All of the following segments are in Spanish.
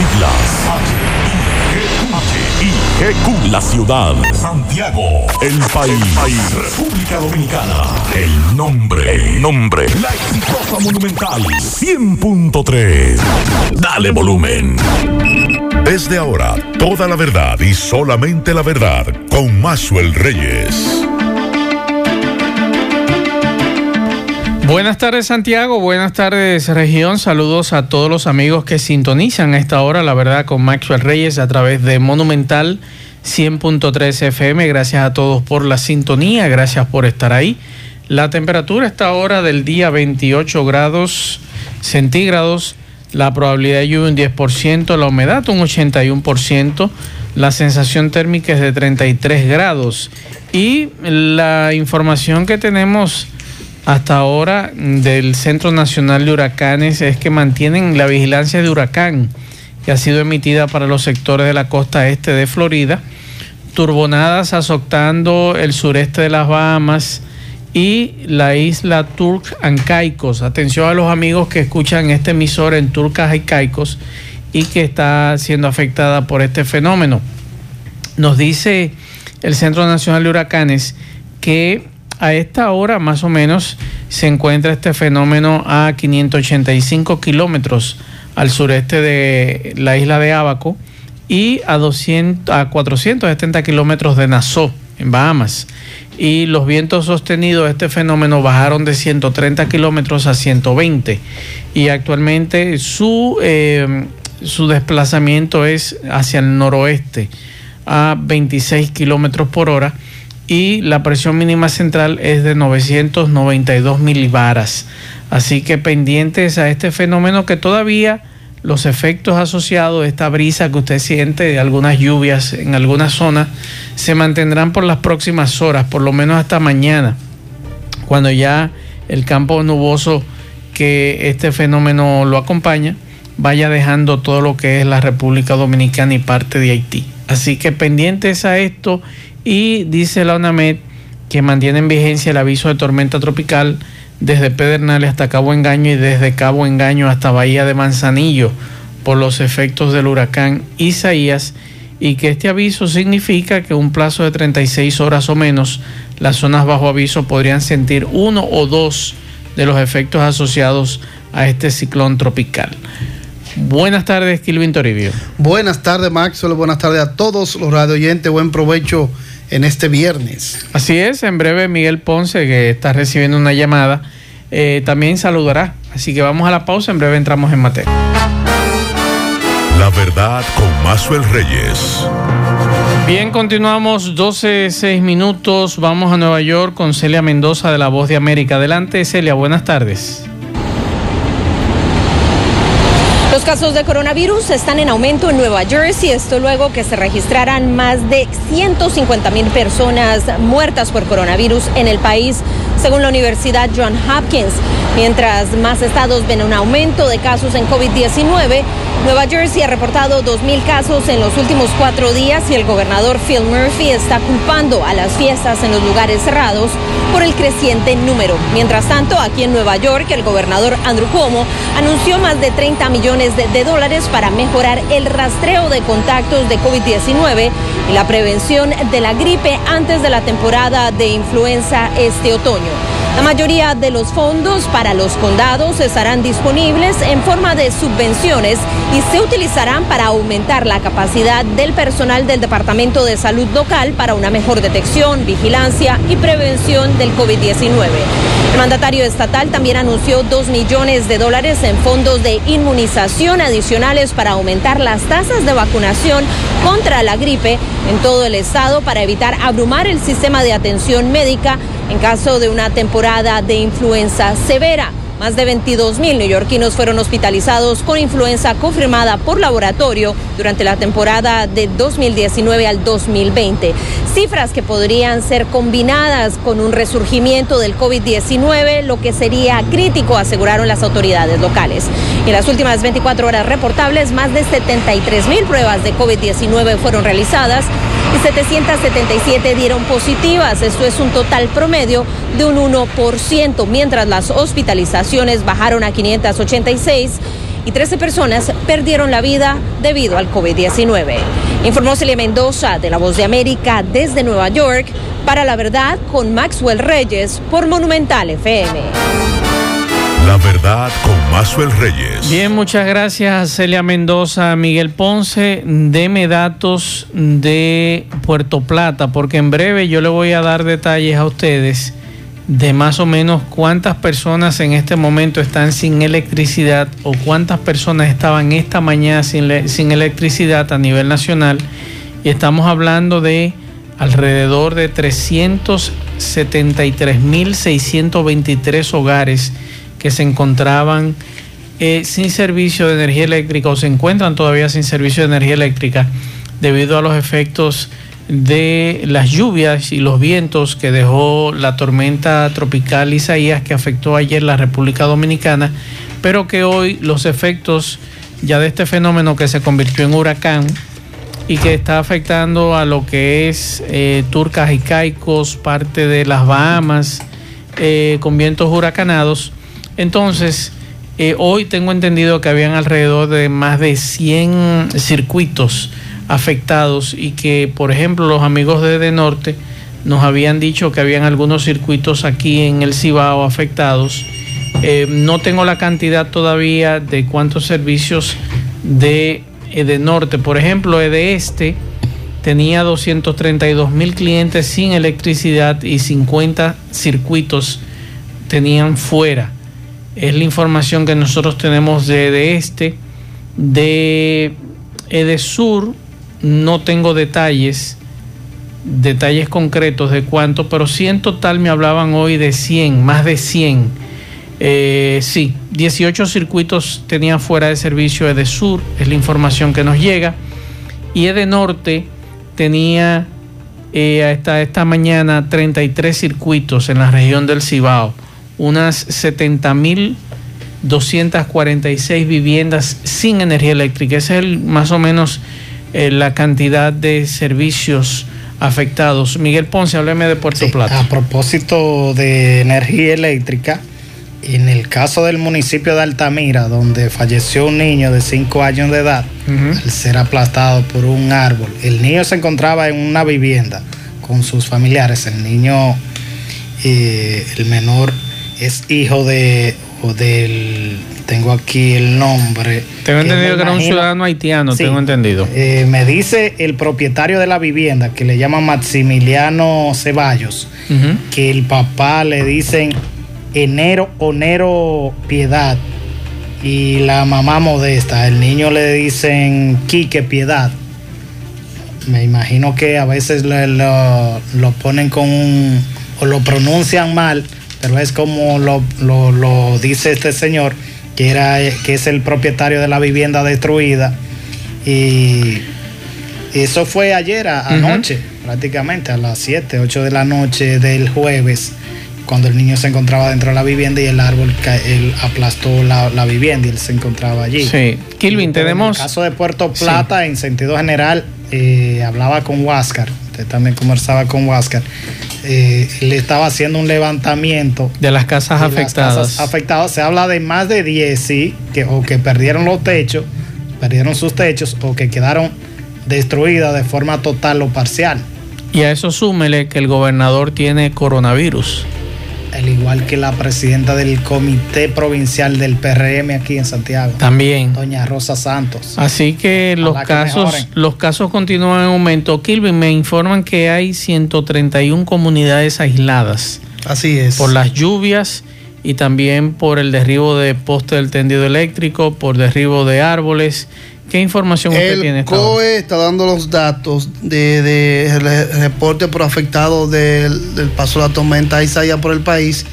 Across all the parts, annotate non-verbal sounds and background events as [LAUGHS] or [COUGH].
siglas. H-I-G-Q. La ciudad. Santiago. El país. República Dominicana. El nombre. El nombre. La exitosa monumental. 100.3. Dale volumen. Desde ahora, toda la verdad y solamente la verdad con Maxwell Reyes. Buenas tardes Santiago, buenas tardes región, saludos a todos los amigos que sintonizan a esta hora, la verdad, con Maxwell Reyes a través de Monumental 100.3 FM. Gracias a todos por la sintonía, gracias por estar ahí. La temperatura esta hora del día 28 grados centígrados, la probabilidad de lluvia un 10%, la humedad un 81%, la sensación térmica es de 33 grados. Y la información que tenemos hasta ahora del Centro Nacional de Huracanes es que mantienen la vigilancia de huracán que ha sido emitida para los sectores de la costa este de Florida, turbonadas azotando el sureste de las Bahamas y la isla Turk and Caicos. Atención a los amigos que escuchan este emisor en Turcas y Caicos y que está siendo afectada por este fenómeno. Nos dice el Centro Nacional de Huracanes que a esta hora más o menos se encuentra este fenómeno a 585 kilómetros al sureste de la isla de Abaco y a, 200, a 470 kilómetros de Nassau, en Bahamas. Y los vientos sostenidos de este fenómeno bajaron de 130 kilómetros a 120. Y actualmente su, eh, su desplazamiento es hacia el noroeste a 26 kilómetros por hora y la presión mínima central es de 992 milibaras. Así que pendientes a este fenómeno que todavía los efectos asociados de esta brisa que usted siente de algunas lluvias en algunas zonas se mantendrán por las próximas horas, por lo menos hasta mañana, cuando ya el campo nuboso que este fenómeno lo acompaña vaya dejando todo lo que es la República Dominicana y parte de Haití. Así que pendientes a esto y dice la UNAMED que mantiene en vigencia el aviso de tormenta tropical desde Pedernales hasta Cabo Engaño y desde Cabo Engaño hasta Bahía de Manzanillo por los efectos del huracán Isaías y que este aviso significa que un plazo de 36 horas o menos las zonas bajo aviso podrían sentir uno o dos de los efectos asociados a este ciclón tropical. Buenas tardes, Kilvin Toribio. Buenas tardes, Maxwell. Buenas tardes a todos los radio oyentes. Buen provecho en este viernes. Así es, en breve Miguel Ponce, que está recibiendo una llamada, eh, también saludará. Así que vamos a la pausa, en breve entramos en materia. La verdad con Mazuel Reyes. Bien, continuamos 12, 6 minutos. Vamos a Nueva York con Celia Mendoza de La Voz de América. Adelante, Celia, buenas tardes. Los casos de coronavirus están en aumento en Nueva Jersey, esto luego que se registraran más de 150 mil personas muertas por coronavirus en el país, según la Universidad John Hopkins. Mientras más estados ven un aumento de casos en COVID-19, Nueva Jersey ha reportado 2.000 casos en los últimos cuatro días y el gobernador Phil Murphy está culpando a las fiestas en los lugares cerrados por el creciente número. Mientras tanto, aquí en Nueva York, el gobernador Andrew Cuomo anunció más de 30 millones de, de dólares para mejorar el rastreo de contactos de COVID-19 y la prevención de la gripe antes de la temporada de influenza este otoño. La mayoría de los fondos para los condados estarán disponibles en forma de subvenciones y se utilizarán para aumentar la capacidad del personal del Departamento de Salud local para una mejor detección, vigilancia y prevención del COVID-19. El mandatario estatal también anunció 2 millones de dólares en fondos de inmunización adicionales para aumentar las tasas de vacunación contra la gripe en todo el estado para evitar abrumar el sistema de atención médica en caso de una temporada de influenza severa. Más de 22 mil neoyorquinos fueron hospitalizados con influenza confirmada por laboratorio durante la temporada de 2019 al 2020. Cifras que podrían ser combinadas con un resurgimiento del COVID-19, lo que sería crítico, aseguraron las autoridades locales. En las últimas 24 horas reportables, más de 73 mil pruebas de COVID-19 fueron realizadas y 777 dieron positivas. Esto es un total promedio de un 1%, mientras las hospitalizaciones bajaron a 586 y 13 personas perdieron la vida debido al COVID-19. Informó Celia Mendoza de La Voz de América desde Nueva York para La Verdad con Maxwell Reyes por Monumental FM. La verdad con Maxwell Reyes. Bien, muchas gracias Celia Mendoza. Miguel Ponce, deme datos de Puerto Plata, porque en breve yo le voy a dar detalles a ustedes de más o menos cuántas personas en este momento están sin electricidad o cuántas personas estaban esta mañana sin electricidad a nivel nacional. Y estamos hablando de alrededor de 373.623 hogares que se encontraban eh, sin servicio de energía eléctrica o se encuentran todavía sin servicio de energía eléctrica debido a los efectos de las lluvias y los vientos que dejó la tormenta tropical Isaías que afectó ayer la República Dominicana, pero que hoy los efectos ya de este fenómeno que se convirtió en huracán y que está afectando a lo que es eh, Turcas y Caicos, parte de las Bahamas, eh, con vientos huracanados, entonces, eh, hoy tengo entendido que habían alrededor de más de 100 circuitos afectados y que, por ejemplo, los amigos de De Norte nos habían dicho que habían algunos circuitos aquí en el Cibao afectados. Eh, no tengo la cantidad todavía de cuántos servicios de de Norte, por ejemplo, de Este tenía 232 mil clientes sin electricidad y 50 circuitos tenían fuera es la información que nosotros tenemos de, este. De Edesur no tengo detalles, detalles concretos de cuánto, pero sí en total me hablaban hoy de 100, más de 100. Eh, sí, 18 circuitos tenía fuera de servicio Edesur, es la información que nos llega. Y Edenorte tenía eh, hasta esta mañana 33 circuitos en la región del Cibao unas 70.246 viviendas sin energía eléctrica. Esa es más o menos eh, la cantidad de servicios afectados. Miguel Ponce, hábleme de Puerto Plata. A propósito de energía eléctrica, en el caso del municipio de Altamira, donde falleció un niño de 5 años de edad al ser aplastado por un árbol, el niño se encontraba en una vivienda con sus familiares. El niño, eh, el menor, es hijo de o del tengo aquí el nombre. Tengo entendido que era un ciudadano haitiano, tengo entendido. Eh, me dice el propietario de la vivienda, que le llama Maximiliano Ceballos, que el papá le dicen enero, onero, piedad. Y la mamá modesta, el niño le dicen Quique Piedad. Me imagino que a veces lo, lo ponen con un, o lo pronuncian mal pero es como lo, dice este señor, que, era, que es el propietario de la vivienda destruida. Y eso fue ayer, anoche, prácticamente a las 7, 8 de la noche del jueves, cuando el niño se encontraba dentro de la vivienda y el árbol aplastó la, vivienda y él se encontraba allí. Sí, Kilvin, tenemos... En el caso de Puerto Plata, en sentido general, eh, hablaba con Huáscar, usted también conversaba con Huáscar eh, le estaba haciendo un levantamiento de las casas afectadas. afectadas. Se habla de más de 10, sí, que, o que perdieron los techos, perdieron sus techos o que quedaron destruidas de forma total o parcial. Y a eso súmele que el gobernador tiene coronavirus al igual que la presidenta del Comité Provincial del PRM aquí en Santiago. También. Doña Rosa Santos. Así que los casos, los casos continúan en aumento. Kilvin, me informan que hay 131 comunidades aisladas. Así es. Por las lluvias y también por el derribo de postes del tendido eléctrico, por derribo de árboles ¿Qué información usted tiene? El COE está dando los datos de, de reporte por afectados del, paso de la tormenta Isaiah por el país.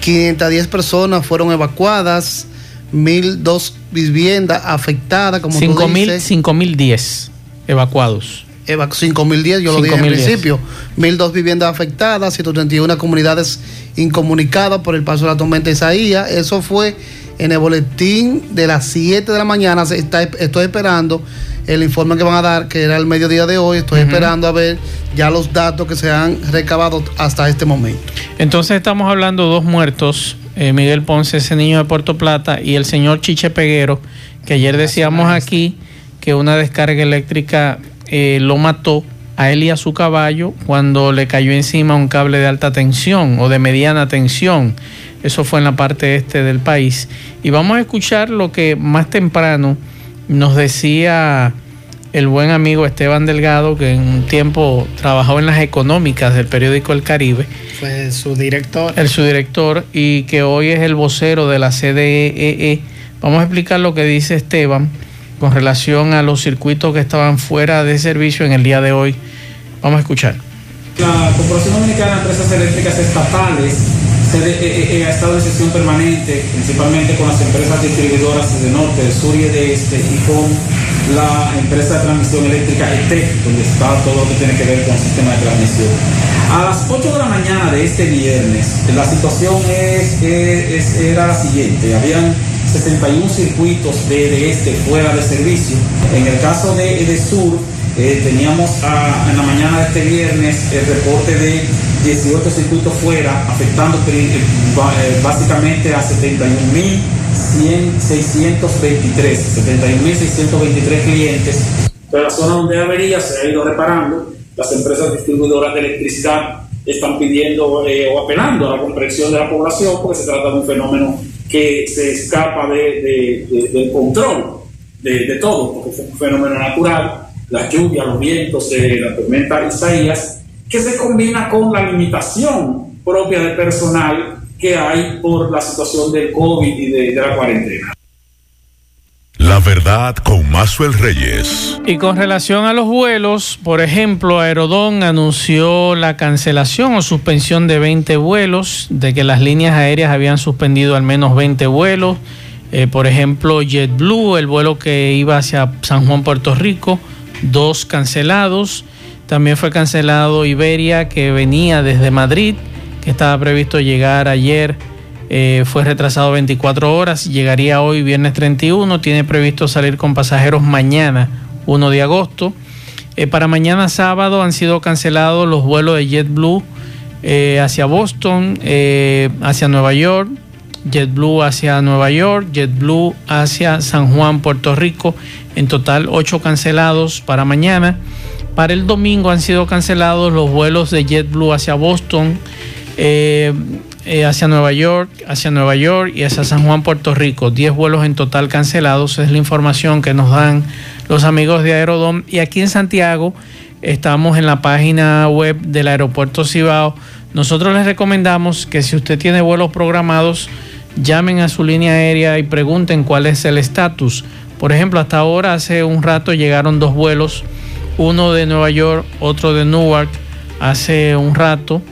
510 personas fueron evacuadas, 1.002 viviendas afectadas, como 5, tú dices. 5.010 evacuados. 5.010, yo lo dije al principio. 1.002 viviendas afectadas, 131 comunidades incomunicadas por el paso de la tormenta Isaías. Eso fue en el boletín de las 7 de la mañana. Está, estoy esperando el informe que van a dar, que era el mediodía de hoy. Estoy esperando a ver ya los datos que se han recabado hasta este momento. Entonces estamos hablando de dos muertos, eh, Miguel Ponce, ese niño de Puerto Plata, y el señor Chiche Peguero, que ayer decíamos aquí que una descarga eléctrica eh, lo mató a él y a su caballo cuando le cayó encima un cable de alta tensión o de mediana tensión. Eso fue en la parte este del país. Y vamos a escuchar lo que más temprano nos decía el buen amigo Esteban Delgado, que en un tiempo trabajó en las económicas del periódico El Caribe. Fue su director. El su director y que hoy es el vocero de la CDEE. E. Vamos a explicar lo que dice Esteban con relación a los circuitos que estaban fuera de servicio en el día de hoy. Vamos a escuchar. La Corporación Dominicana de Empresas Eléctricas Estatales CDEE ha estado en sesión permanente, principalmente con las empresas distribuidoras de norte, de sur y de este, y con la empresa de transmisión eléctrica ET, donde está todo lo que tiene que ver con el sistema de transmisión. A las 8 de la mañana de este viernes, la situación es, era la siguiente. Habían 61 circuitos de, este fuera de servicio. En el caso de, de sur, eh, teníamos en la mañana de este viernes el reporte de 18 circuitos fuera, afectando eh, eh, básicamente a 71.623, 71.623 clientes. Pero la zona donde avería se ha ido reparando. Las empresas distribuidoras de electricidad están pidiendo o apelando a la comprensión de la población porque se trata de un fenómeno que se escapa de, del control de, todo, porque es un fenómeno natural la lluvia, los vientos, de la tormenta Isaías, que se combina con la limitación propia de personal que hay por la situación del COVID y de, la cuarentena. La verdad con Mazuel Reyes. Y con relación a los vuelos, por ejemplo, Aerodón anunció la cancelación o suspensión de 20 vuelos, de que las líneas aéreas habían suspendido al menos 20 vuelos. Eh, por ejemplo, JetBlue, el vuelo que iba hacia San Juan, Puerto Rico, dos cancelados. También fue cancelado Iberia, que venía desde Madrid, que estaba previsto llegar ayer. Eh, fue retrasado 24 horas, llegaría hoy viernes 31, tiene previsto salir con pasajeros mañana 1 de agosto. Eh, para mañana sábado han sido cancelados los vuelos de JetBlue eh, hacia Boston, hacia Nueva York, JetBlue hacia Nueva York, JetBlue hacia San Juan, Puerto Rico. En total, ocho cancelados para mañana. Para el domingo han sido cancelados los vuelos de JetBlue hacia Boston, eh, eh, hacia Nueva York, hacia Nueva York y hacia San Juan, Puerto Rico. Diez vuelos en total cancelados. Es la información que nos dan los amigos de Aerodom. Y aquí en Santiago estamos en la página web del aeropuerto Cibao. Nosotros les recomendamos que si usted tiene vuelos programados, llamen a su línea aérea y pregunten cuál es el estatus. Por ejemplo, hasta ahora, hace un rato llegaron dos vuelos, uno de Nueva York, otro de Newark, hace un rato.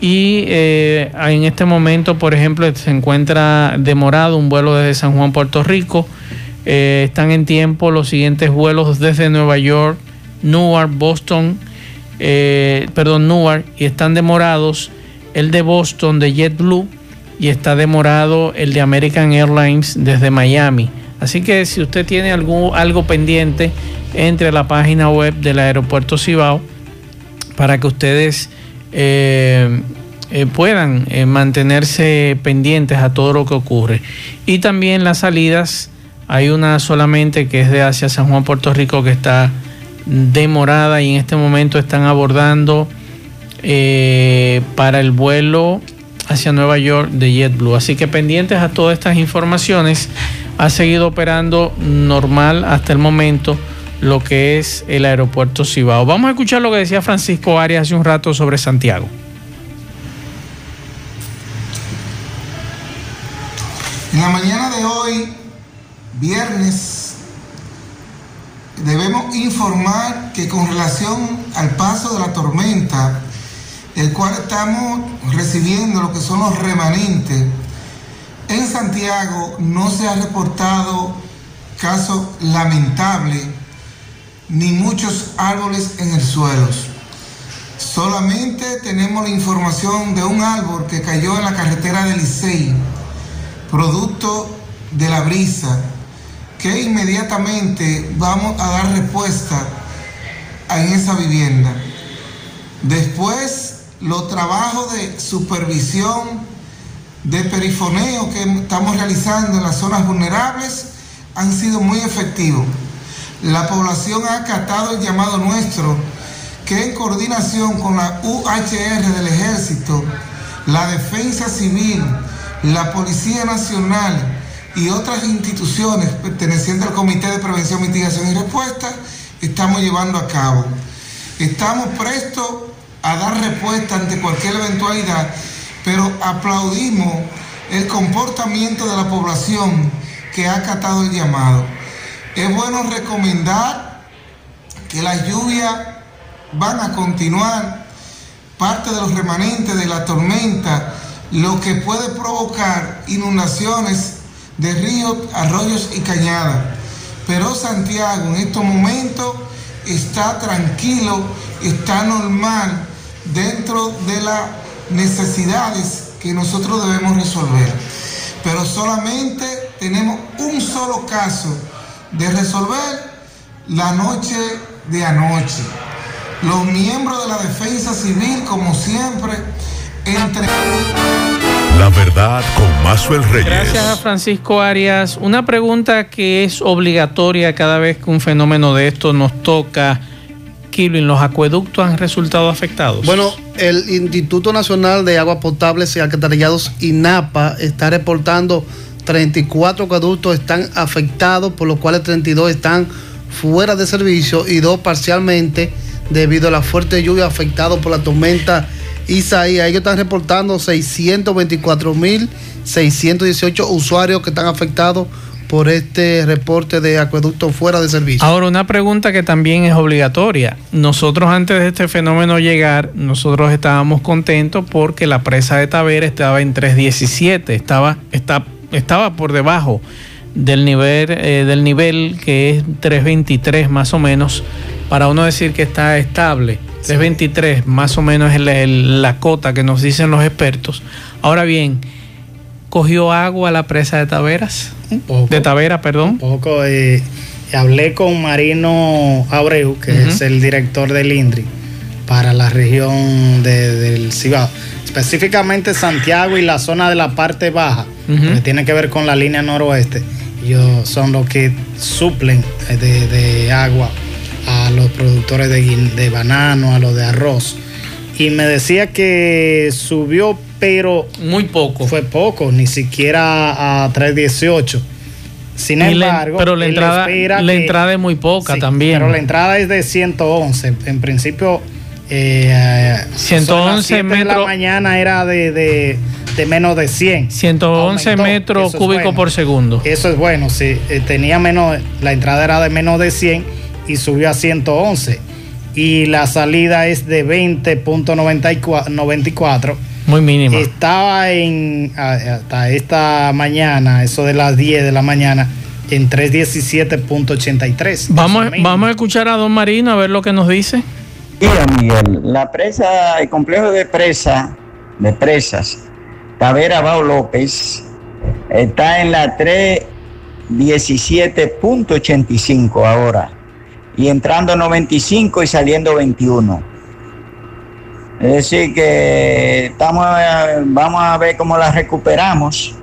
Y eh, en este momento, por ejemplo, se encuentra demorado un vuelo desde San Juan, Puerto Rico. Eh, están en tiempo los siguientes vuelos desde Nueva York, Newark, Boston, eh, perdón, Newark, y están demorados el de Boston de JetBlue y está demorado el de American Airlines desde Miami. Así que si usted tiene algo, algo pendiente, entre a la página web del aeropuerto Cibao para que ustedes eh, eh, puedan eh, mantenerse pendientes a todo lo que ocurre. Y también las salidas, hay una solamente que es de hacia San Juan, Puerto Rico, que está demorada y en este momento están abordando para el vuelo hacia Nueva York de JetBlue. Así que pendientes a todas estas informaciones, ha seguido operando normal hasta el momento lo que es el aeropuerto Cibao. Vamos a escuchar lo que decía Francisco Arias hace un rato sobre Santiago. En la mañana de hoy, viernes, debemos informar que con relación al paso de la tormenta, el cual estamos recibiendo lo que son los remanentes. En Santiago no se ha reportado caso lamentable ni muchos árboles en el suelo. Solamente tenemos la información de un árbol que cayó en la carretera de Licey, producto de la brisa, que inmediatamente vamos a dar respuesta en esa vivienda. Después los trabajos de supervisión de perifoneo que estamos realizando en las zonas vulnerables han sido muy efectivos. La población ha acatado el llamado nuestro, que en coordinación con la UHR del Ejército, la Defensa Civil, la Policía Nacional y otras instituciones pertenecientes al Comité de Prevención, Mitigación y Respuesta, estamos llevando a cabo. Estamos prestos a dar respuesta ante cualquier eventualidad, pero aplaudimos el comportamiento de la población que ha acatado el llamado. Es bueno recomendar que las lluvias van a continuar, parte de los remanentes de la tormenta, lo que puede provocar inundaciones de ríos, arroyos y cañadas. Pero Santiago en estos momentos está tranquilo, está normal dentro de las necesidades que nosotros debemos resolver. Pero solamente tenemos un solo caso de resolver la noche de anoche. Los miembros de la defensa civil, como siempre, entre... La verdad con Mazuel Reyes. Gracias a Francisco Arias. Una pregunta que es obligatoria cada vez que un fenómeno de esto nos toca. Kilvin, ¿los acueductos han resultado afectados? Bueno, el Instituto Nacional de Aguas Potables y Alcantarillados, INAPA, está reportando 34 acueductos están afectados, por los cuales 32 están fuera de servicio y dos parcialmente debido a la fuerte lluvia afectados por la tormenta Isaías. Ellos están reportando 624.618 usuarios que están afectados por este reporte de acueducto fuera de servicio. Ahora, una pregunta que también es obligatoria. Nosotros antes de este fenómeno llegar, nosotros estábamos contentos porque la presa de Tavera estaba en 317, estaba, está, estaba por debajo del nivel, eh, del nivel que es 323 más o menos, para uno decir que está estable. 323 más o menos es la cota que nos dicen los expertos. Ahora bien, ¿cogió agua la presa de Taveras? Un poco. De Tavera, perdón. Un poco. Eh, hablé con Marino Abreu, que es el director del INDRI para la región del Cibao. Específicamente Santiago y la zona de la parte baja, que tiene que ver con la línea noroeste. Ellos son los que suplen de agua a los productores de, banano, a los de arroz. Y me decía que subió, pero... Muy poco. Fue poco, ni siquiera a 318. Sin embargo, pero la entrada, la entrada es muy poca también. Pero la entrada es de 111. En principio, 111 eh, metros. de la mañana era de, menos de 100. 111 metros cúbicos por segundo. Eso es bueno. Si eh, tenía menos, la entrada era de menos de 100 y subió a 111. Y la salida es de 20.94. Muy mínima. Estaba en hasta esta mañana, eso de las 10 de la mañana, en 317.83. Vamos, vamos a escuchar a don Marino a ver lo que nos dice. Miguel, la presa, el complejo de presa, de presas, Tavera Bao López, está en la 317.85 ahora y entrando 95 y saliendo 21. Es decir, que estamos, vamos a ver cómo la recuperamos.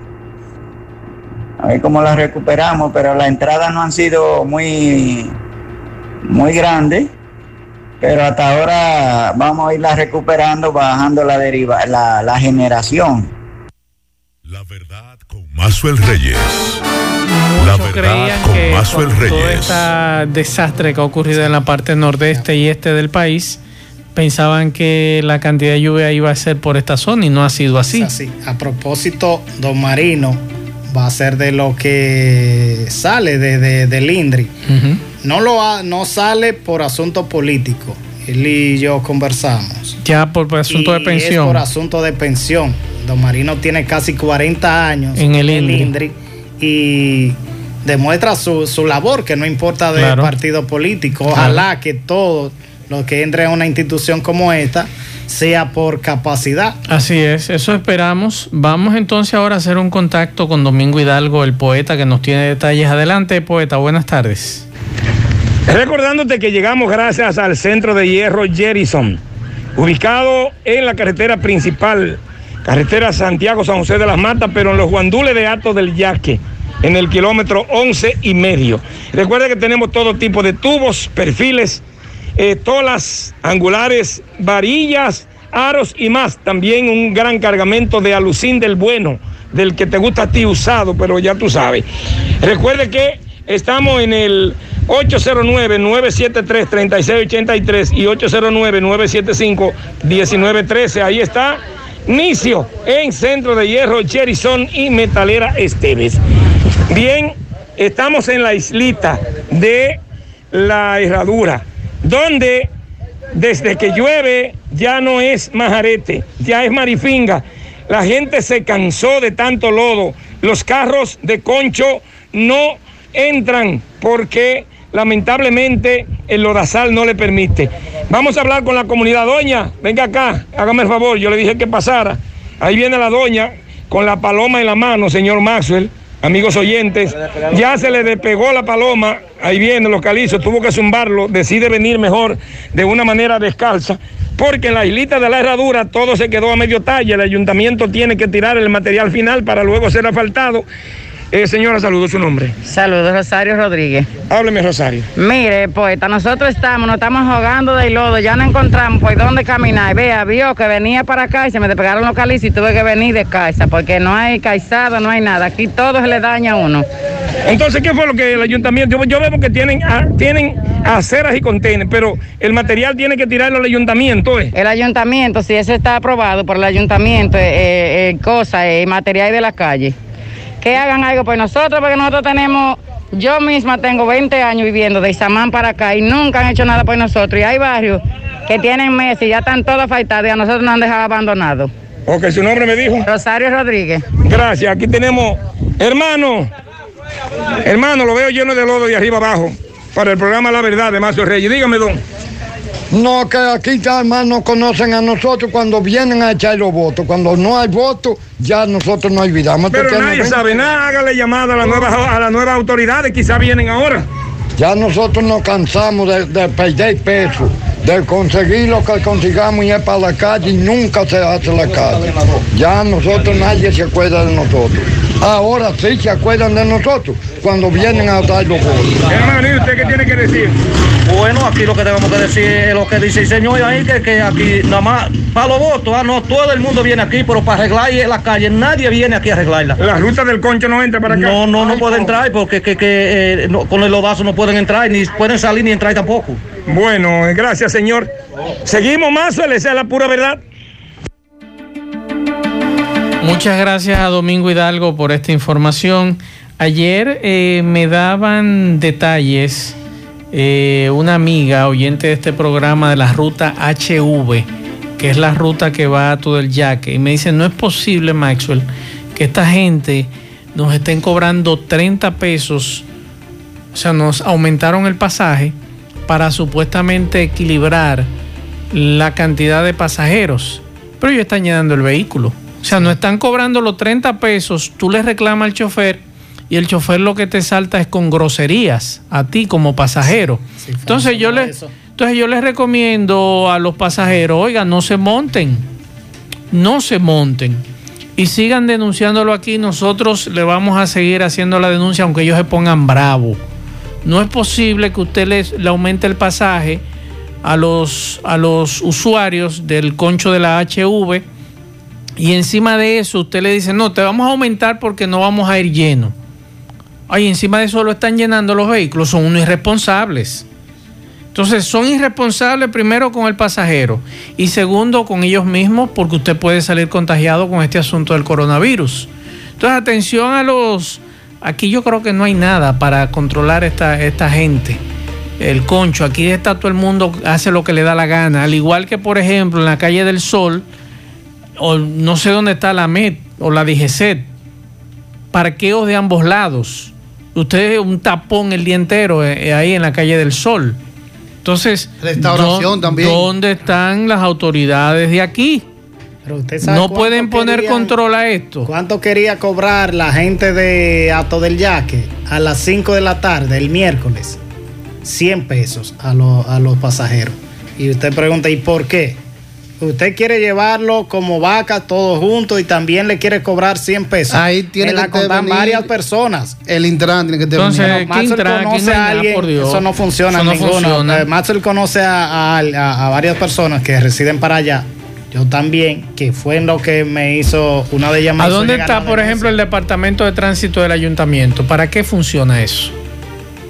A ver cómo la recuperamos, pero las entradas no han sido muy, muy grandes. Pero hasta ahora vamos a irla recuperando, bajando la deriva, la, la generación. La verdad con Mazuel Reyes la creían que todo este desastre que ha ocurrido en la parte nordeste y este del país, pensaban que la cantidad de lluvia iba a ser por esta zona y no ha sido así. así. A propósito, don Marino va a ser de lo que sale de, del INDRI. No, lo no sale por asunto político. Él y yo conversamos. Ya por, asunto de pensión. por asunto de pensión. Don Marino tiene casi 40 años en el INDRI y demuestra su, su labor, que no importa de partido político. Ojalá que todo lo que entre en una institución como esta sea por capacidad. Así es, eso esperamos. Vamos entonces ahora a hacer un contacto con Domingo Hidalgo, el poeta que nos tiene detalles. Adelante, poeta, buenas tardes. Recordándote que llegamos gracias al centro de hierro Jerison, ubicado en la carretera principal, carretera Santiago-San José de las Matas, pero en los guandules de Ato del Yaque en el kilómetro 11 y medio. Recuerde que tenemos todo tipo de tubos, perfiles, eh, tolas angulares, varillas, aros y más. También un gran cargamento de alucín del bueno, del que te gusta a ti usado, pero ya tú sabes. Recuerde que estamos en el 809-973-3683 y 809-975-1913. Ahí está Nicio en Centro de Hierro, Cherison y Metalera Esteves. Bien, estamos en la islita de la herradura, donde desde que llueve ya no es majarete, ya es marifinga. La gente se cansó de tanto lodo. Los carros de concho no entran porque lamentablemente el lodazal no le permite. Vamos a hablar con la comunidad. Doña, venga acá, hágame el favor, yo le dije que pasara. Ahí viene la doña con la paloma en la mano, señor Maxwell, amigos oyentes. Ya se le despegó la paloma, ahí viene los calizos, tuvo que zumbarlo, decide venir mejor de una manera descalza. Porque en la islita de la herradura todo se quedó a medio talla. El ayuntamiento tiene que tirar el material final para luego ser asfaltado eh, señora, saludos, su nombre. Saludos, Rosario Rodríguez. Hábleme, Rosario. Mire, poeta, nosotros estamos, nos estamos jugando de lodo, ya no encontramos por dónde caminar. Vea, vio que venía para acá y se me despegaron los calizos y tuve que venir de casa, porque no hay calzado, no hay nada. Aquí todo se le daña a uno. Entonces, ¿qué fue lo que el ayuntamiento? Yo veo que tienen, ah, tienen aceras y contenedores, pero el material tiene que tirarlo al ayuntamiento, ¿eh? El ayuntamiento, si eso está aprobado por el ayuntamiento, eh, eh, eh cosas, eh, material de la calle que hagan algo por nosotros, porque nosotros tenemos, yo misma tengo 20 años viviendo de Isamán para acá y nunca han hecho nada por nosotros. Y hay barrios que tienen meses y ya están todos afeitados y a nosotros nos han dejado abandonados. Ok, su nombre me dijo. Rosario Rodríguez. Gracias, aquí tenemos, hermano, hermano, lo veo lleno de lodo de arriba abajo para el programa La Verdad de Macio Reyes. Dígame, don. No, que aquí además no conocen a nosotros cuando vienen a echar los votos. Cuando no hay votos, ya nosotros no olvidamos. Pero nadie sabe nada, hágale llamada a las nuevas, a las nuevas autoridades, quizás vienen ahora. Ya nosotros nos cansamos de, de perder peso, de conseguir lo que consigamos y es para la calle y nunca se hace la calle. Ya nosotros nadie se acuerda de nosotros. Ahora sí se acuerdan de nosotros cuando vienen a dar los votos. Hermano, ¿y usted qué tiene que decir? Bueno, aquí lo que tenemos que decir es lo que dice el señor ahí, que, que aquí nada más para los votos, ah, no todo el mundo viene aquí, pero para arreglar la calle, nadie viene aquí a arreglarla. ¿La ruta del concho no entra para acá? No, no, no puede entrar porque que, que, eh, con el lodazo no pueden entrar, ni pueden salir ni entrar tampoco. Bueno, gracias señor. Seguimos más, esa es la pura verdad. Muchas gracias a Domingo Hidalgo por esta información. Ayer eh, me daban detalles eh, una amiga oyente de este programa de la ruta HV, que es la ruta que va a todo el yaque, y me dice, no es posible, Maxwell, que esta gente nos estén cobrando 30 pesos, o sea, nos aumentaron el pasaje para supuestamente equilibrar la cantidad de pasajeros, pero ellos están llenando el vehículo. O sea, no están cobrando los 30 pesos, tú le reclamas al chofer y el chofer lo que te salta es con groserías a ti como pasajero. entonces yo le entonces yo les recomiendo a los pasajeros, oigan, no se monten. No se monten y sigan denunciándolo aquí, nosotros le vamos a seguir haciendo la denuncia aunque ellos se pongan bravos. No es posible que usted les, le aumente el pasaje a los, a los usuarios del concho de la HV y encima de eso usted le dice, no, te vamos a aumentar porque no vamos a ir lleno. Ay, encima de eso lo están llenando los vehículos, son unos irresponsables. Entonces, son irresponsables primero con el pasajero y segundo con ellos mismos porque usted puede salir contagiado con este asunto del coronavirus. Entonces, atención a los... Aquí yo creo que no hay nada para controlar esta, esta gente. El concho, aquí está todo el mundo, hace lo que le da la gana. Al igual que, por ejemplo, en la calle del Sol, o no sé dónde está la MET o la DGCET, parqueos de ambos lados usted un tapón el día entero eh, eh, ahí en la calle del Sol. Entonces, restauración también. ¿Dónde están las autoridades de aquí? No pueden poner control a esto. ¿Cuánto quería cobrar la gente de Ato del Yaque a las 5 de la tarde el miércoles? 100 pesos a, a los pasajeros. Y usted pregunta, ¿y por qué? usted quiere llevarlo como vaca todo junto y también le quiere cobrar 100 pesos. Ahí tiene la que contar varias personas. El Intran tiene que tener Entonces, ¿qué Intran? conoce a alguien, por Dios. eso no funciona Eso no ninguno. funciona. Eh, Maxwell conoce a, a- a- a varias personas que residen para allá. Yo también, que fue en lo que me hizo una de me ¿A dónde está, a por ejemplo, el departamento de tránsito del ayuntamiento? ¿Para qué funciona eso?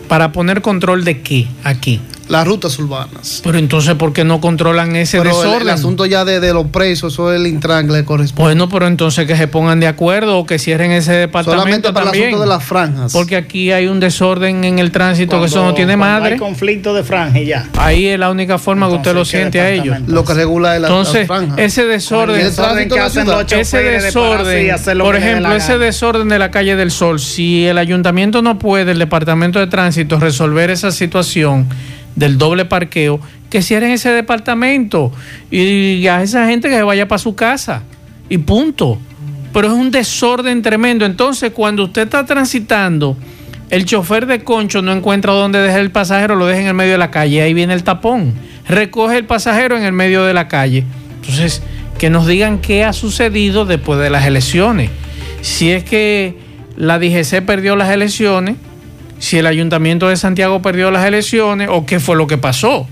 ¿Para poner control de qué aquí? Las rutas urbanas. Pero entonces, ¿por qué no controlan ese Pero el, desorden? el asunto ya de, de los presos, eso es el Intran que le corresponde. Bueno, pero entonces que se pongan de acuerdo o que cierren ese departamento Solamente para el también. asunto de las franjas. Porque aquí hay un desorden en el tránsito que eso no tiene madre. Hay conflicto de franja y ya. Ahí es la única forma que usted lo Entonces, ¿qué siente a ellos. Lo que regula es la, Entonces, las franjas. ese desorden, El desorden que hacen los ese de desorden, por ejemplo, ese gana. desorden de la calle del Sol, si el ayuntamiento no puede, el departamento de tránsito, resolver esa situación del doble parqueo, que cierren ese departamento y a esa gente que se vaya para su casa y punto. Pero es un desorden tremendo. Entonces, cuando usted está transitando, el chofer de concho no encuentra dónde dejar el pasajero, lo deja en el medio de la calle, ahí viene el tapón. Recoge el pasajero en el medio de la calle. Entonces, que nos digan qué ha sucedido después de las elecciones. Si es que la DGC perdió las elecciones, si el ayuntamiento de Santiago perdió las elecciones o qué fue lo que pasó.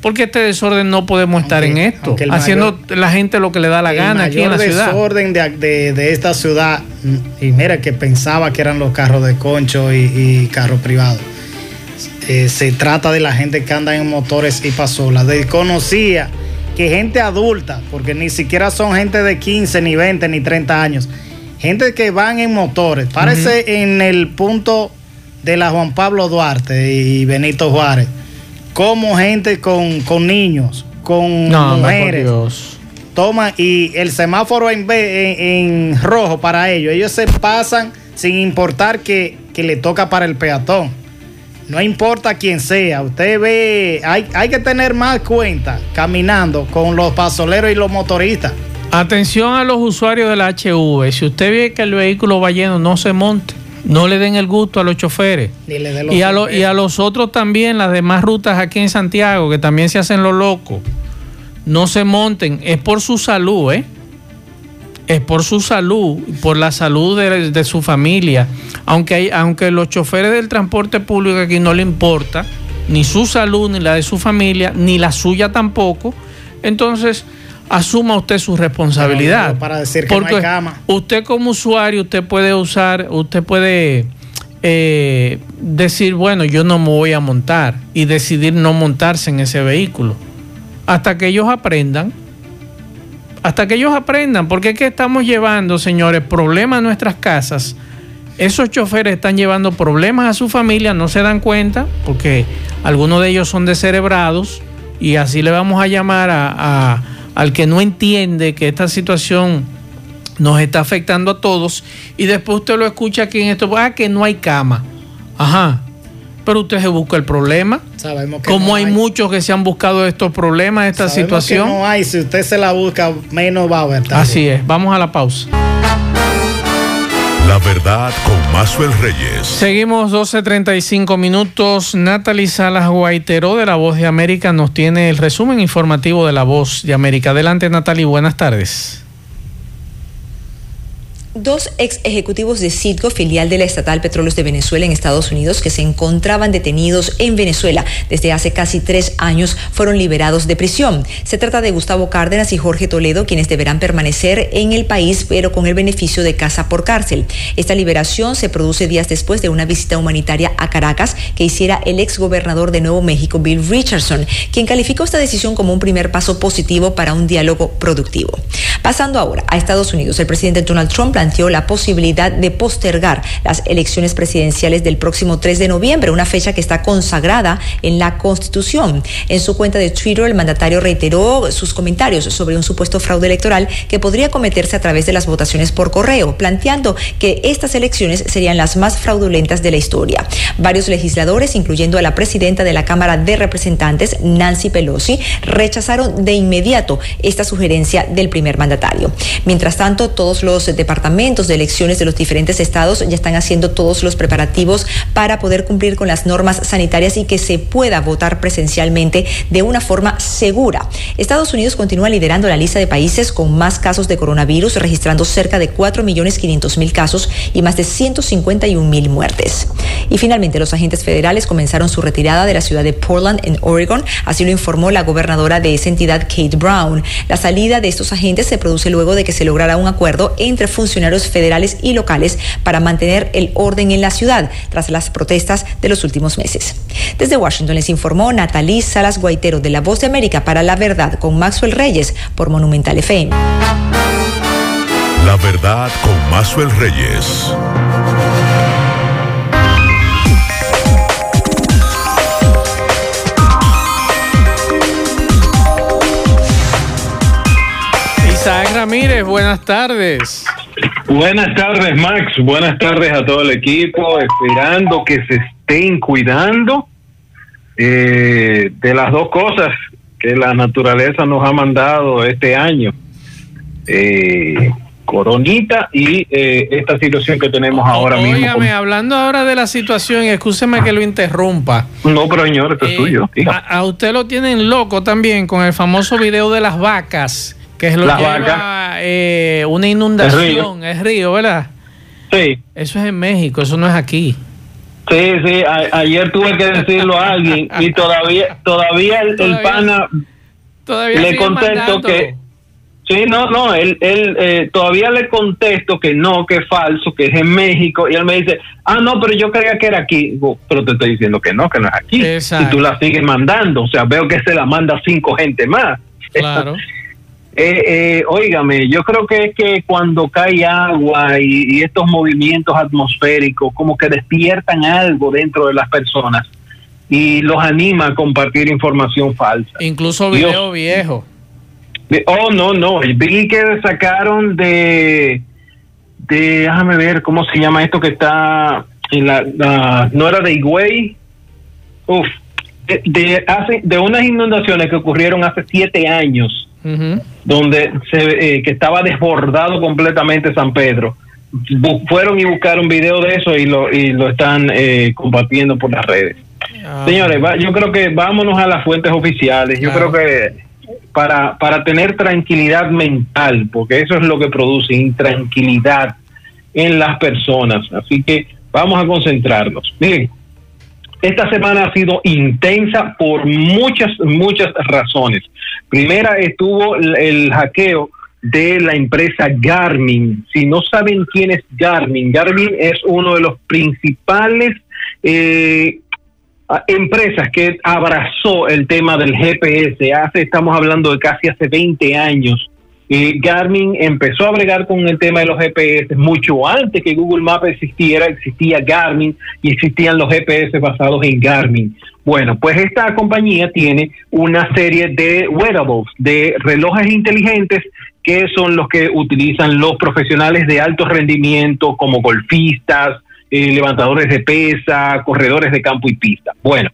Porque este desorden no podemos estar en esto, el haciendo la gente lo que le da la el gana aquí en la ciudad. desorden de, de- de esta ciudad, mm, y mira que pensaba que eran los carros de concho y, y carros privados. Eh, se trata de la gente que anda en motores y pasolas. Desconocía que gente adulta, porque ni siquiera son gente de 15, ni 20, ni 30 años, gente que van en motores. Parece en el punto de la Juan Pablo Duarte y Benito Juárez, como gente con, con niños, con No, mujeres toman y el semáforo en- en rojo para ellos. Ellos se pasan sin importar que, que le toca para el peatón. No importa quién sea, usted ve, hay, hay que tener más cuenta caminando con los pasoleros y los motoristas. Atención a los usuarios de la HV. Si usted ve que el vehículo va lleno, no se monte. No le den el gusto a los choferes. Los Y a, lo- y a los otros también, las demás rutas aquí en Santiago, que también se hacen los locos. No se monten. Es por su salud, ¿eh? Es por su salud, por la salud de, de su familia. Aunque, hay, aunque los choferes del transporte público aquí no le importa, ni su salud, ni la de su familia, ni la suya tampoco. Entonces, asuma usted su responsabilidad. Para decir que no hay Porque cama. usted como usuario, usted puede usar, usted puede eh, decir, bueno, yo no me voy a montar y decidir no montarse en ese vehículo. Hasta que ellos aprendan. Hasta que ellos aprendan. Porque es que estamos llevando, señores, problemas a nuestras casas. Esos choferes están llevando problemas a su familia, no se dan cuenta, porque algunos de ellos son descerebrados y así le vamos a llamar a, a- al que no entiende que esta situación nos está afectando a todos y después usted lo escucha aquí en esto, ah, que no hay cama. Ajá. Pero usted se busca el problema. Sabemos que Como no hay, muchos que se han buscado estos problemas, esta Sabemos situación. que no hay, si usted se la busca, menos va a haber. también. Así es. Vamos a la pausa. La verdad con Mazuel Reyes. Seguimos 12.35 minutos. Natalie Salas Guaiteró de La Voz de América nos tiene el resumen informativo de La Voz de América. Adelante Natalie, buenas tardes. Dos ex ejecutivos de Citgo, filial de la estatal Petróleos de Venezuela en Estados Unidos, que se encontraban detenidos en Venezuela desde hace casi tres años, fueron liberados de prisión. Se trata de Gustavo Cárdenas y Jorge Toledo, quienes deberán permanecer en el país, pero con el beneficio de casa por cárcel. Esta liberación se produce días después de una visita humanitaria a Caracas que hiciera el ex gobernador de Nuevo México, Bill Richardson, quien calificó esta decisión como un primer paso positivo para un diálogo productivo. Pasando ahora a Estados Unidos, el presidente Donald Trump planteó la posibilidad de postergar las elecciones presidenciales del próximo 3 de noviembre, una fecha que está consagrada en la Constitución. En su cuenta de Twitter, el mandatario reiteró sus comentarios sobre un supuesto fraude electoral que podría cometerse a través de las votaciones por correo, planteando que estas elecciones serían las más fraudulentas de la historia. Varios legisladores, incluyendo a la presidenta de la Cámara de Representantes, Nancy Pelosi, rechazaron de inmediato esta sugerencia del primer mandatario. Mientras tanto, todos los departamentos departamentos de elecciones de los diferentes estados ya están haciendo todos los preparativos para poder cumplir con las normas sanitarias y que se pueda votar presencialmente de una forma segura. Estados Unidos continúa liderando la lista de países con más casos de coronavirus, registrando cerca de 4.500.000 casos y más de 151.000 muertes. Y finalmente, los agentes federales comenzaron su retirada de la ciudad de Portland, en Oregon, así lo informó la gobernadora de esa entidad, Kate Brown. La salida de estos agentes se produce luego de que se lograra un acuerdo entre funcionarios federales y locales para mantener el orden en la ciudad tras las protestas de los últimos meses. Desde Washington les informó Natalie Salas Guaitero de La Voz de América para La Verdad con Maxwell Reyes por Monumental FM. La Verdad con Maxwell Reyes. Isaac Ramírez, buenas tardes. Buenas tardes, Max. Buenas tardes a todo el equipo. Esperando que se estén cuidando eh, de las dos cosas que la naturaleza nos ha mandado este año. Eh, coronita y eh, esta situación que tenemos ahora mismo. Óigame, hablando ahora de la situación, escúcheme que lo interrumpa. No, pero señor, esto es tuyo. A, usted lo tienen loco también con el famoso video de las vacas, que es lo que lleva, una inundación, es río. ¿verdad? Sí. Eso es en México, eso no es aquí. Sí, sí, ayer tuve que decirlo a alguien y [LAUGHS] todavía todavía el, pana le contesto que sí, no, no, él, él eh, todavía le contesto que no, que es falso, que es en México y él me dice, ah, no, pero yo creía que era aquí, pero te estoy diciendo que no, que no es aquí y tú la sigues mandando, o sea, veo que se la manda cinco gente más. Claro. [LAUGHS] Eh, eh, óigame, yo creo que es que cuando cae agua y, estos movimientos atmosféricos como que despiertan algo dentro de las personas y los anima a compartir información falsa. Incluso video viejo. Oh, no, no, vi que sacaron de, de, déjame ver, ¿cómo se llama esto que está en la, no era de Higüey? Uf, de, hace, de unas inundaciones que ocurrieron hace siete años donde se, eh, que estaba desbordado completamente San Pedro. fueron y buscaron video de eso y lo, y lo están eh, compartiendo por las redes. Ah. Señores, yo creo que vámonos a las fuentes oficiales. Yo creo que para, para tener tranquilidad mental, porque eso es lo que produce intranquilidad en las personas. Así que vamos a concentrarnos. Miren, esta semana ha sido intensa por muchas, muchas razones. Primera estuvo el hackeo de la empresa Garmin. Si no saben quién es Garmin, Garmin es uno de los principales eh, empresas que abrazó el tema del GPS. Hace, estamos hablando de casi hace 20 años Garmin empezó a bregar con el tema de los GPS mucho antes que Google Maps existiera, existía Garmin y existían los GPS basados en Garmin. Bueno, pues esta compañía tiene una serie de wearables, de relojes inteligentes que son los que utilizan los profesionales de alto rendimiento como golfistas, eh, levantadores de pesa, corredores de campo y pista. Bueno,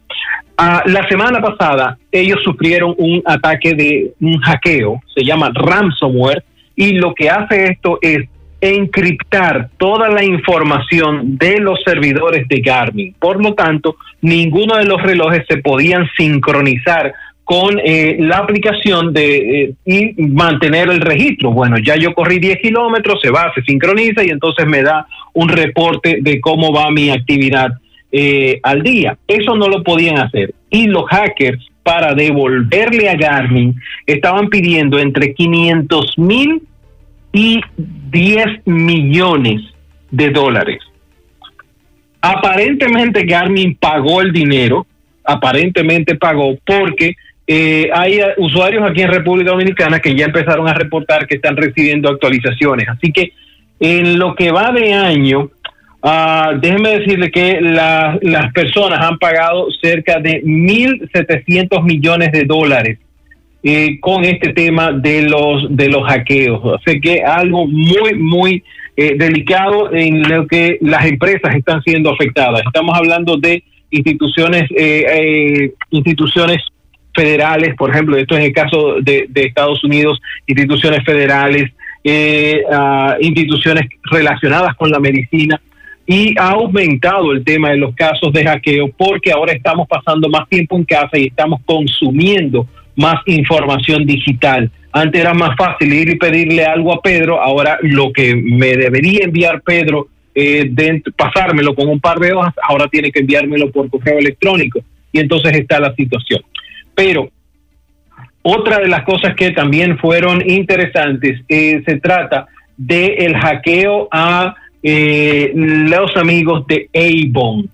Ah, la semana pasada ellos sufrieron un ataque de un hackeo, se llama ransomware, y lo que hace esto es encriptar toda la información de los servidores de Garmin. Por lo tanto, ninguno de los relojes se podían sincronizar con eh, la aplicación de eh, y mantener el registro. Bueno, ya yo corrí 10 kilómetros, se va, se sincroniza y entonces me da un reporte de cómo va mi actividad eh, al día. Eso no lo podían hacer. Y los hackers, para devolverle a Garmin, estaban pidiendo entre 500 mil y 10 millones de dólares. Aparentemente Garmin pagó el dinero, aparentemente pagó porque eh, hay usuarios aquí en República Dominicana que ya empezaron a reportar que están recibiendo actualizaciones. Así que en lo que va de año, Uh, déjeme decirle que las personas han pagado cerca de 1.700 millones de dólares eh, con este tema de los de los hackeos. Así que algo muy, muy eh, delicado en lo que las empresas están siendo afectadas. Estamos hablando de instituciones, eh, instituciones federales, por ejemplo, esto es el caso de, Estados Unidos, instituciones federales, eh, a instituciones relacionadas con la medicina y ha aumentado el tema de los casos de hackeo porque ahora estamos pasando más tiempo en casa y estamos consumiendo más información digital. Antes era más fácil ir y pedirle algo a Pedro, ahora lo que me debería enviar Pedro, eh, pasármelo con un par de hojas, ahora tiene que enviármelo por correo electrónico. Y entonces está la situación. Pero otra de las cosas que también fueron interesantes, eh, se trata del hackeo a eh, los amigos de Avon,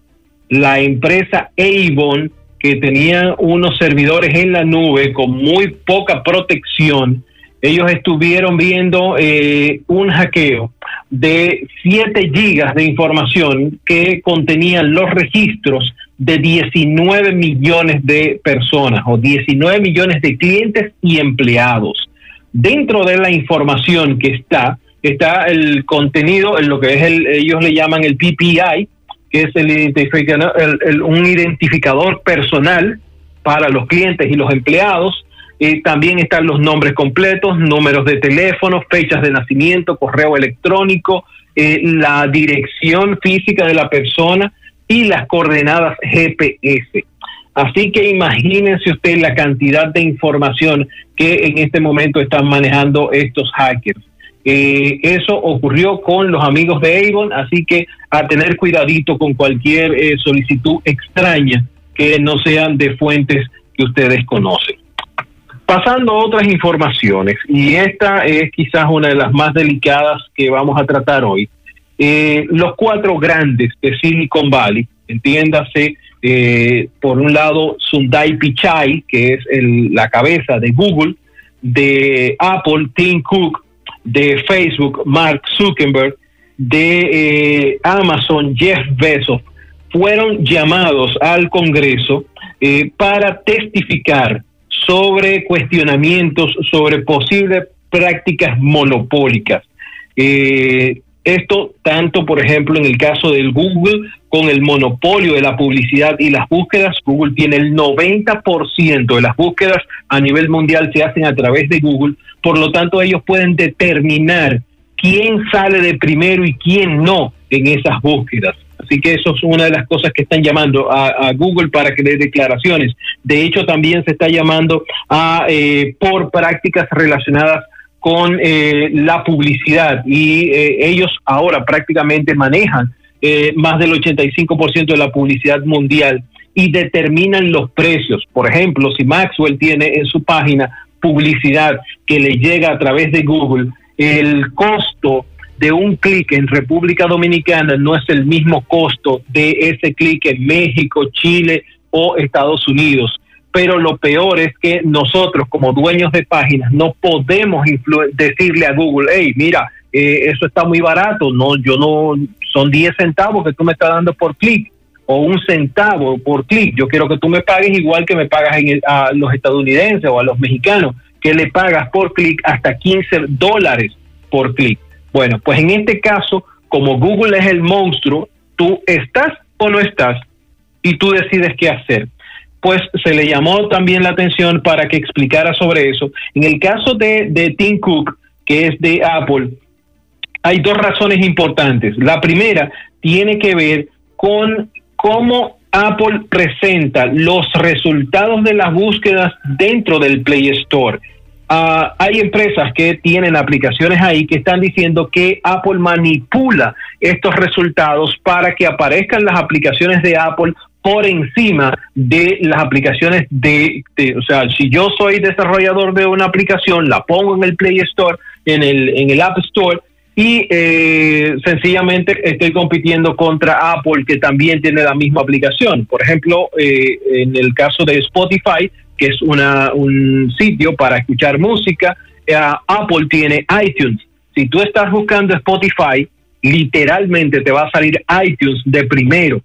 la empresa Avon que tenía unos servidores en la nube con muy poca protección. Ellos estuvieron viendo eh, un hackeo de 7 gigas de información que contenían los registros de 19 millones de personas o 19 millones de clientes y empleados. Dentro de la información que está, está el contenido, en lo que es el, ellos le llaman el PPI, que es el, el, un identificador personal para los clientes y los empleados. y también están los nombres completos, números de teléfono, fechas de nacimiento, correo electrónico, eh, la dirección física de la persona y las coordenadas GPS. Así que imagínense usted la cantidad de información que en este momento están manejando estos hackers. Eh, eso ocurrió con los amigos de Avon, así que a tener cuidadito con cualquier eh, solicitud extraña que no sean de fuentes que ustedes conocen. Pasando a otras informaciones, y esta es quizás una de las más delicadas que vamos a tratar hoy. Eh, los cuatro grandes de Silicon Valley, entiéndase, por un lado Sundai Pichai, que es la cabeza de Google, de Apple, Tim Cook, de Facebook, Mark Zuckerberg, de eh, Amazon, Jeff Bezos, fueron llamados al Congreso eh, para testificar sobre cuestionamientos sobre posibles prácticas monopólicas. Eh, esto tanto, por ejemplo, en el caso del Google, con el monopolio de la publicidad y las búsquedas, Google tiene el 90% de las búsquedas a nivel mundial se hacen a través de Google, por lo tanto ellos pueden determinar quién sale de primero y quién no en esas búsquedas. Así que eso es una de las cosas que están llamando a, Google para que dé declaraciones. De hecho, también se está llamando a eh, por prácticas relacionadas con eh, la publicidad y eh, ellos ahora prácticamente manejan eh, más del 85% de la publicidad mundial y determinan los precios. Por ejemplo, si Maxwell tiene en su página publicidad que le llega a través de Google, el costo de un clic en República Dominicana no es el mismo costo de ese clic en México, Chile o Estados Unidos. Pero lo peor es que nosotros como dueños de páginas no podemos decirle a Google, hey, mira, eh, eso está muy barato, no, yo no, son 10 centavos que tú me estás dando por clic o un centavo por clic, yo quiero que tú me pagues igual que me pagas a los estadounidenses o a los mexicanos, que le pagas por clic hasta 15 dólares por clic. Bueno, pues en este caso, como Google es el monstruo, tú estás o no estás y tú decides qué hacer pues se le llamó también la atención para que explicara sobre eso. En el caso de Tim Cook, que es de Apple, hay dos razones importantes. La primera tiene que ver con cómo Apple presenta los resultados de las búsquedas dentro del Play Store. Ah, hay empresas que tienen aplicaciones ahí que están diciendo que Apple manipula estos resultados para que aparezcan las aplicaciones de Apple por encima de las aplicaciones de, o sea, si yo soy desarrollador de una aplicación, la pongo en el Play Store, en el, en el App Store, y eh, sencillamente estoy compitiendo contra Apple, que también tiene la misma aplicación. Por ejemplo, eh, en el caso de Spotify, que es una, un sitio para escuchar música, eh, Apple tiene iTunes. Si tú estás buscando Spotify, literalmente te va a salir iTunes de primero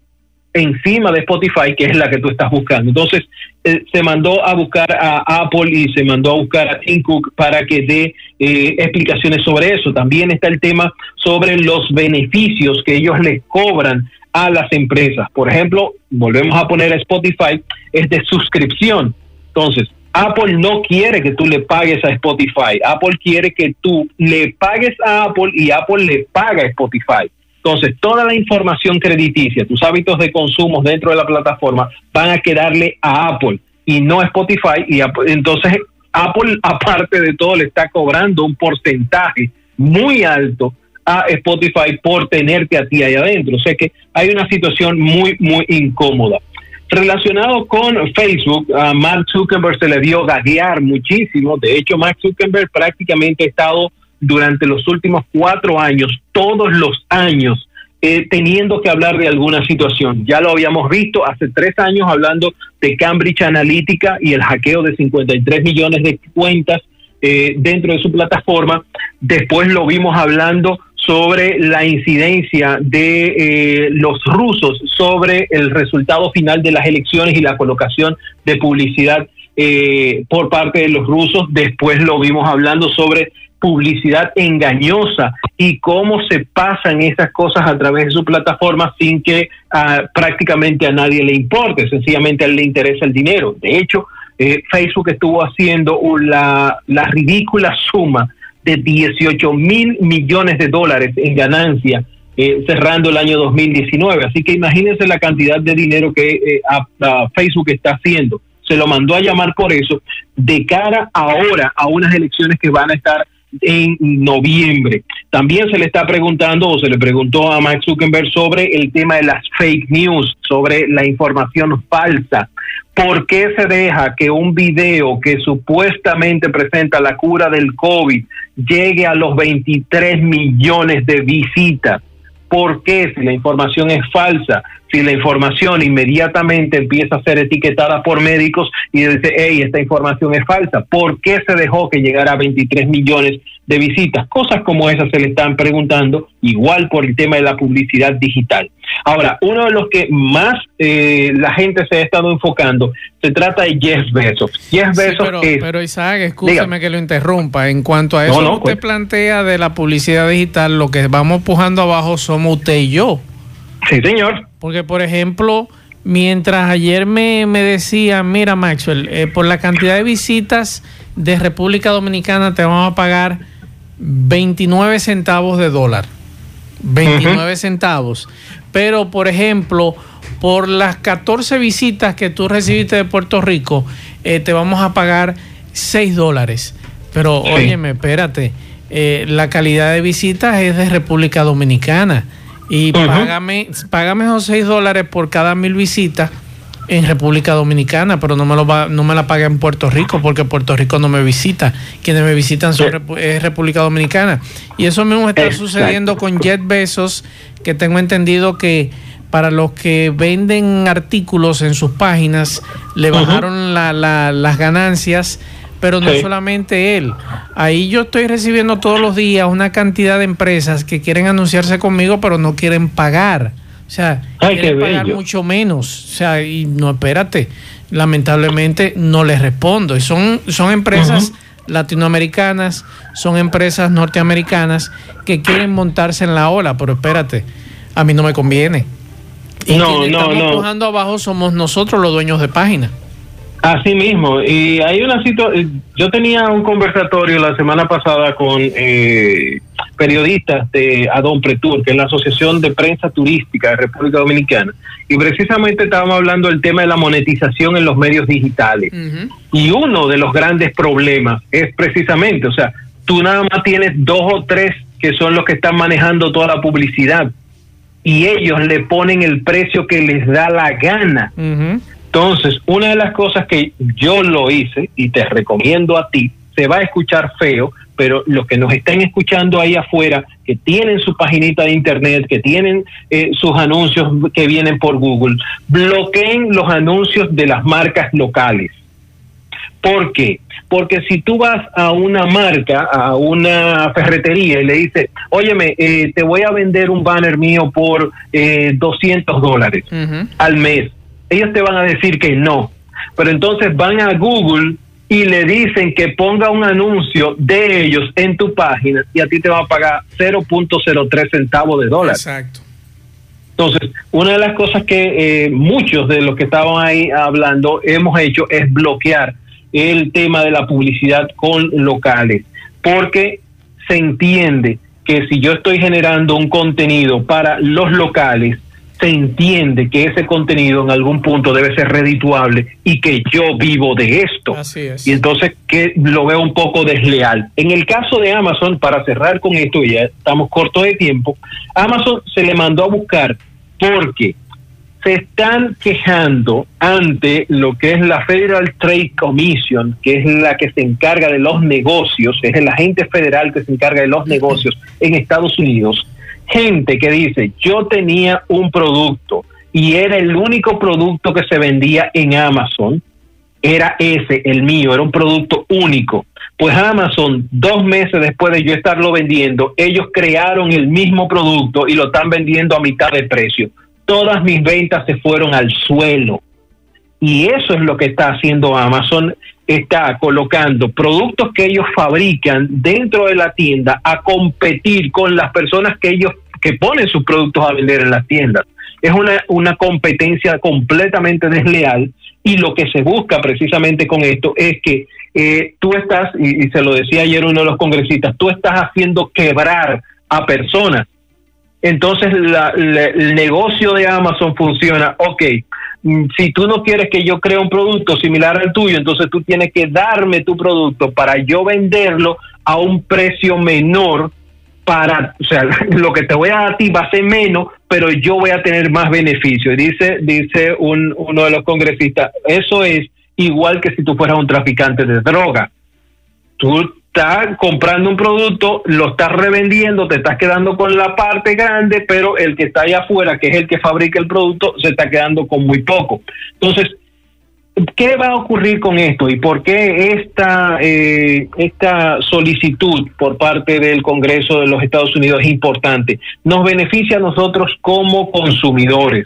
encima de Spotify, que es la que tú estás buscando. Entonces, eh, se mandó a buscar a Apple y se mandó a buscar a Tim Cook para que dé eh, explicaciones sobre eso. También está el tema sobre los beneficios que ellos le cobran a las empresas. Por ejemplo, volvemos a poner a Spotify, es de suscripción. Entonces, Apple no quiere que tú le pagues a Spotify. Apple quiere que tú le pagues a Apple y Apple le paga a Spotify. Entonces, toda la información crediticia, tus hábitos de consumo dentro de la plataforma van a quedarle a Apple y no a Spotify. Y entonces, Apple, [LAUGHS] aparte de todo, le está cobrando un porcentaje muy alto a Spotify por tenerte a ti ahí adentro. O sea que hay una situación muy, muy incómoda. Relacionado con Facebook, a Mark Zuckerberg se le dio gaguear muchísimo. De hecho, Mark Zuckerberg prácticamente ha estado durante los últimos cuatro años, todos los años, eh, teniendo que hablar de alguna situación. Ya lo habíamos visto hace tres años hablando de Cambridge Analytica y el hackeo de 53 millones de cuentas eh, dentro de su plataforma. Después lo vimos hablando sobre la incidencia de eh, los rusos sobre el resultado final de las elecciones y la colocación de publicidad eh, por parte de los rusos. Después lo vimos hablando sobre publicidad engañosa y cómo se pasan esas cosas a través de su plataforma sin que ah, prácticamente a nadie le importe, sencillamente a él le interesa el dinero. De hecho, eh, Facebook estuvo haciendo la, la ridícula suma de 18 mil millones de dólares en ganancia eh, cerrando el año 2019. Así que imagínense la cantidad de dinero que eh, Facebook está haciendo. Se lo mandó a llamar por eso, de cara ahora a unas elecciones que van a estar en noviembre. También se le está preguntando o se le preguntó a Max Zuckerberg sobre el tema de las fake news, sobre la información falsa. ¿Por qué se deja que un video que supuestamente presenta la cura del COVID llegue a los 23 millones de visitas? ¿Por qué si la información es falsa? Si la información inmediatamente empieza a ser etiquetada por médicos y dice, hey, esta información es falsa, ¿por qué se dejó que llegara a 23 millones de visitas? Cosas como esas se le están preguntando, igual por el tema de la publicidad digital. Ahora, uno de los que más eh, la gente se ha estado enfocando se trata de Jeff Bezos. Jeff Bezos pero, pero Isaac, escúchame que lo interrumpa. En cuanto a eso, usted pues. plantea de la publicidad digital, lo que vamos pujando abajo somos usted y yo. Sí, señor. Porque, por ejemplo, mientras ayer me, me decían, mira, Maxwell, eh, por la cantidad de visitas de República Dominicana te vamos a pagar 29 centavos de dólar. 29 centavos. Pero, por ejemplo, por las 14 visitas que tú recibiste de Puerto Rico, eh, te vamos a pagar 6 dólares. Pero, óyeme, espérate, eh, la calidad de visitas es de República Dominicana. Y págame, págame esos 6 dólares por cada mil visitas en República Dominicana, pero no me lo va, no me la paga en Puerto Rico porque Puerto Rico no me visita. Quienes me visitan son es República Dominicana. Y eso mismo está sucediendo con Jet Besos, que tengo entendido que para los que venden artículos en sus páginas le bajaron las ganancias, pero no solamente él. Ahí yo estoy recibiendo todos los días una cantidad de empresas que quieren anunciarse conmigo, pero no quieren pagar. O sea, que pagar mucho menos. O sea, y no, espérate, lamentablemente no les respondo. Y son, son empresas latinoamericanas, son empresas norteamericanas que quieren montarse en la ola, pero espérate, a mí no me conviene. Y no, no, estamos empujando abajo somos nosotros los dueños de página. Así mismo, y hay una situación, yo tenía un conversatorio la semana pasada con eh, periodistas de Adon Pretur, que es la Asociación de Prensa Turística de República Dominicana, y precisamente estábamos hablando del tema de la monetización en los medios digitales. Y uno de los grandes problemas es precisamente, o sea, tú nada más tienes dos o tres que son los que están manejando toda la publicidad y ellos le ponen el precio que les da la gana. Entonces, una de las cosas que yo lo hice y te recomiendo a ti, se va a escuchar feo, pero los que nos estén escuchando ahí afuera, que tienen su paginita de internet, que tienen eh, sus anuncios que vienen por Google, bloqueen los anuncios de las marcas locales. ¿Por qué? Porque si tú vas a una marca, a una ferretería y le dices, óyeme, eh, te voy a vender un banner mío por eh, 200 dólares al mes, ellos te van a decir que no. Pero entonces van a Google y le dicen que ponga un anuncio de ellos en tu página y a ti te va a pagar 0.03 centavos de dólar. Exacto. Entonces, una de las cosas que eh, muchos de los que estaban ahí hablando hemos hecho es bloquear el tema de la publicidad con locales, porque se entiende que si yo estoy generando un contenido para los locales, se entiende que ese contenido en algún punto debe ser redituable y que yo vivo de esto. Y entonces que lo veo un poco desleal. En el caso de Amazon, para cerrar con esto, ya estamos cortos de tiempo, Amazon se le mandó a buscar porque se están quejando ante lo que es la Federal Trade Commission, que es la que se encarga de los negocios, es el agente federal que se encarga de los negocios en Estados Unidos, gente que dice, yo tenía un producto y era el único producto que se vendía en Amazon, era ese, el mío, era un producto único. Pues Amazon, dos meses después de yo estarlo vendiendo, ellos crearon el mismo producto y lo están vendiendo a mitad de precio todas mis ventas se fueron al suelo. Y eso es lo que está haciendo Amazon, está colocando productos que ellos fabrican dentro de la tienda a competir con las personas que ellos que ponen sus productos a vender en las tiendas. Es una, una competencia completamente desleal y lo que se busca precisamente con esto es que eh, tú estás, y, se lo decía ayer uno de los congresistas, tú estás haciendo quebrar a personas entonces el negocio de Amazon funciona, ok, si tú no quieres que yo cree un producto similar al tuyo, entonces tú tienes que darme tu producto para yo venderlo a un precio menor para, o sea, [LAUGHS] lo que te voy a dar a ti va a ser menos, pero yo voy a tener más beneficio. Dice, dice un, uno de los congresistas, eso es igual que si tú fueras un traficante de droga. Tú estás comprando un producto, lo estás revendiendo, te estás quedando con la parte grande, pero el que está allá afuera, que es el que fabrica el producto, se está quedando con muy poco. Entonces, ¿qué va a ocurrir con esto y por qué esta, eh, esta solicitud por parte del Congreso de los Estados Unidos es importante? Nos beneficia a nosotros como consumidores.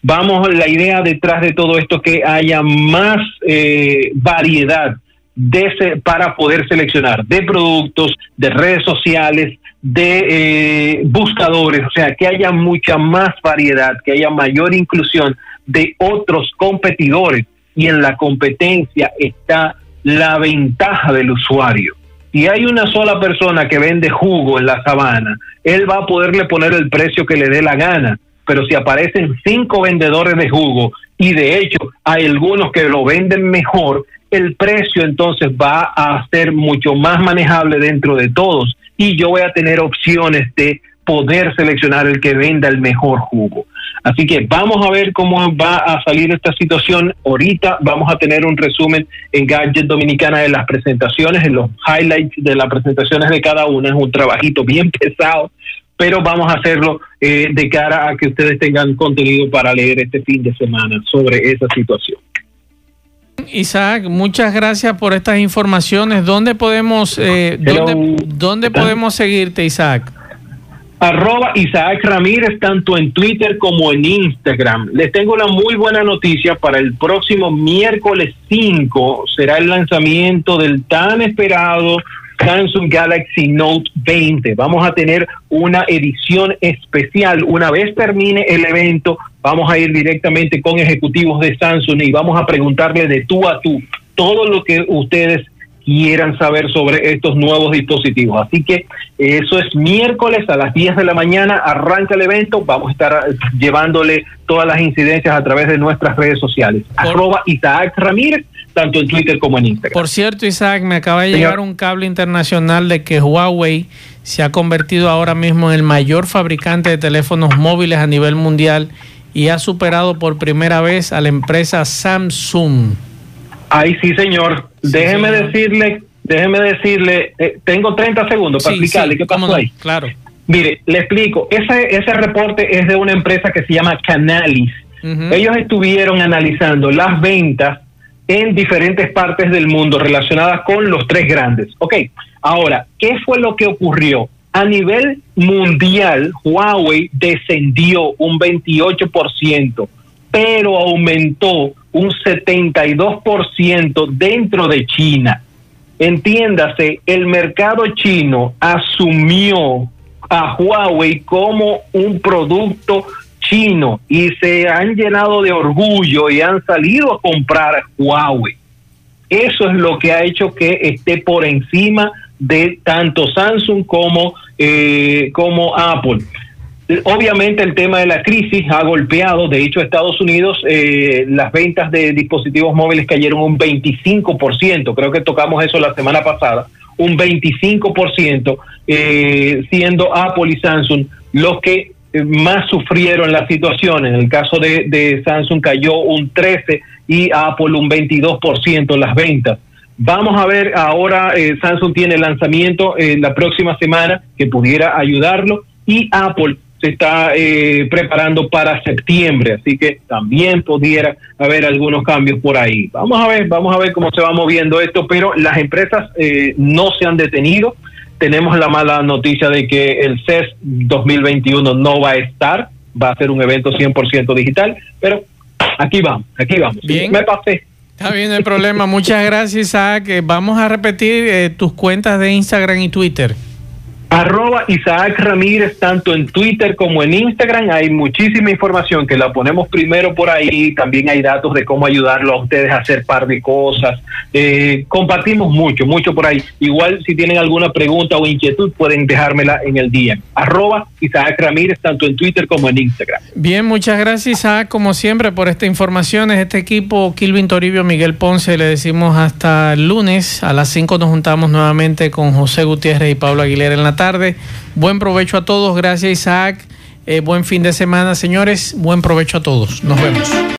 Vamos, la idea detrás de todo esto que haya más eh, variedad de, para poder seleccionar de productos, de redes sociales, de eh, buscadores, o sea, que haya mucha más variedad, que haya mayor inclusión de otros competidores. Y en la competencia está la ventaja del usuario. Si hay una sola persona que vende jugo en la sabana, él va a poderle poner el precio que le dé la gana, pero si aparecen cinco vendedores de jugo y de hecho hay algunos que lo venden mejor, el precio entonces va a ser mucho más manejable dentro de todos y yo voy a tener opciones de poder seleccionar el que venda el mejor jugo. Así que vamos a ver cómo va a salir esta situación. Ahorita vamos a tener un resumen en Gadget Dominicana de las presentaciones, en los highlights de las presentaciones de cada una. Es un trabajito bien [LAUGHS] pesado, pero vamos a hacerlo eh, de cara a que ustedes tengan contenido para leer este fin de semana sobre esa situación. Isaac, muchas gracias por estas informaciones. ¿Dónde podemos, eh, dónde, podemos seguirte, Isaac? Arroba Isaac Ramírez, tanto en Twitter como en Instagram. Les tengo una muy buena noticia para el próximo miércoles 5. Será el lanzamiento del tan esperado Samsung Galaxy Note 20. Vamos a tener una edición especial. Una vez termine el evento, vamos a ir directamente con ejecutivos de Samsung y vamos a preguntarle de tú a tú todo lo que ustedes quieran saber sobre estos nuevos dispositivos. Así que eso es miércoles a las 10 de la mañana, arranca el evento, vamos a estar llevándole todas las incidencias a través de nuestras redes sociales. Arroba Isaac Ramírez tanto en Twitter como en Instagram. Por cierto, Isaac, me acaba de llegar un cable internacional de que Huawei se ha convertido ahora mismo en el mayor fabricante de teléfonos móviles a nivel mundial y ha superado por primera vez a la empresa Samsung. Ay, sí, señor. déjeme decirle, déjeme decirle, eh, tengo 30 segundos para explicarle qué pasó ahí. Claro. Mire, le explico. Ese, ese reporte es de una empresa que se llama Canalis. Ellos estuvieron analizando las ventas en diferentes partes del mundo relacionadas con los tres grandes. Ok, ahora, ¿qué fue lo que ocurrió? A nivel mundial, Huawei descendió un 28%, pero aumentó un 72% dentro de China. Entiéndase, el mercado chino asumió a Huawei como un producto chino y se han llenado de orgullo y han salido a comprar Huawei. Eso es lo que ha hecho que esté por encima de tanto Samsung como, eh, como Apple. Obviamente el tema de la crisis ha golpeado, de hecho Estados Unidos eh, las ventas de dispositivos móviles cayeron un 25%, creo que tocamos eso la semana pasada, un 25%, eh, siendo Apple y Samsung los que más sufrieron la situación. En el caso de, Samsung cayó un 13% y Apple un 22% en las ventas. Vamos a ver, ahora eh, Samsung tiene lanzamiento eh, la próxima semana que pudiera ayudarlo y Apple se está eh, preparando para septiembre, así que también pudiera haber algunos cambios por ahí. Vamos a ver, vamos a ver cómo se va moviendo esto, pero las empresas eh, no se han detenido. Tenemos la mala noticia de que el CES 2021 no va a estar, va a ser un evento 100% digital, pero aquí vamos, aquí vamos. Bien. Me pasé. Está bien, no hay problema. Muchas gracias, Isaac. Eh, Vamos a repetir eh, tus cuentas de Instagram y Twitter. Arroba Isaac Ramírez, tanto en Twitter como en Instagram. Hay muchísima información que la ponemos primero por ahí. También hay datos de cómo ayudarlo a ustedes a hacer par de cosas. Eh, compartimos mucho, mucho por ahí. Igual, si tienen alguna pregunta o inquietud, pueden dejármela en el día. Arroba Isaac Ramírez, tanto en Twitter como en Instagram. Bien, muchas gracias, Isaac, como siempre, por esta información. Este equipo, Kilvin Toribio, Miguel Ponce, le decimos hasta el lunes. A las 5 nos juntamos nuevamente con José Gutiérrez y Pablo Aguilera en la tarde. Buen provecho a todos. Gracias, Isaac. Eh, buen fin de semana, señores. Buen provecho a todos. Nos vemos.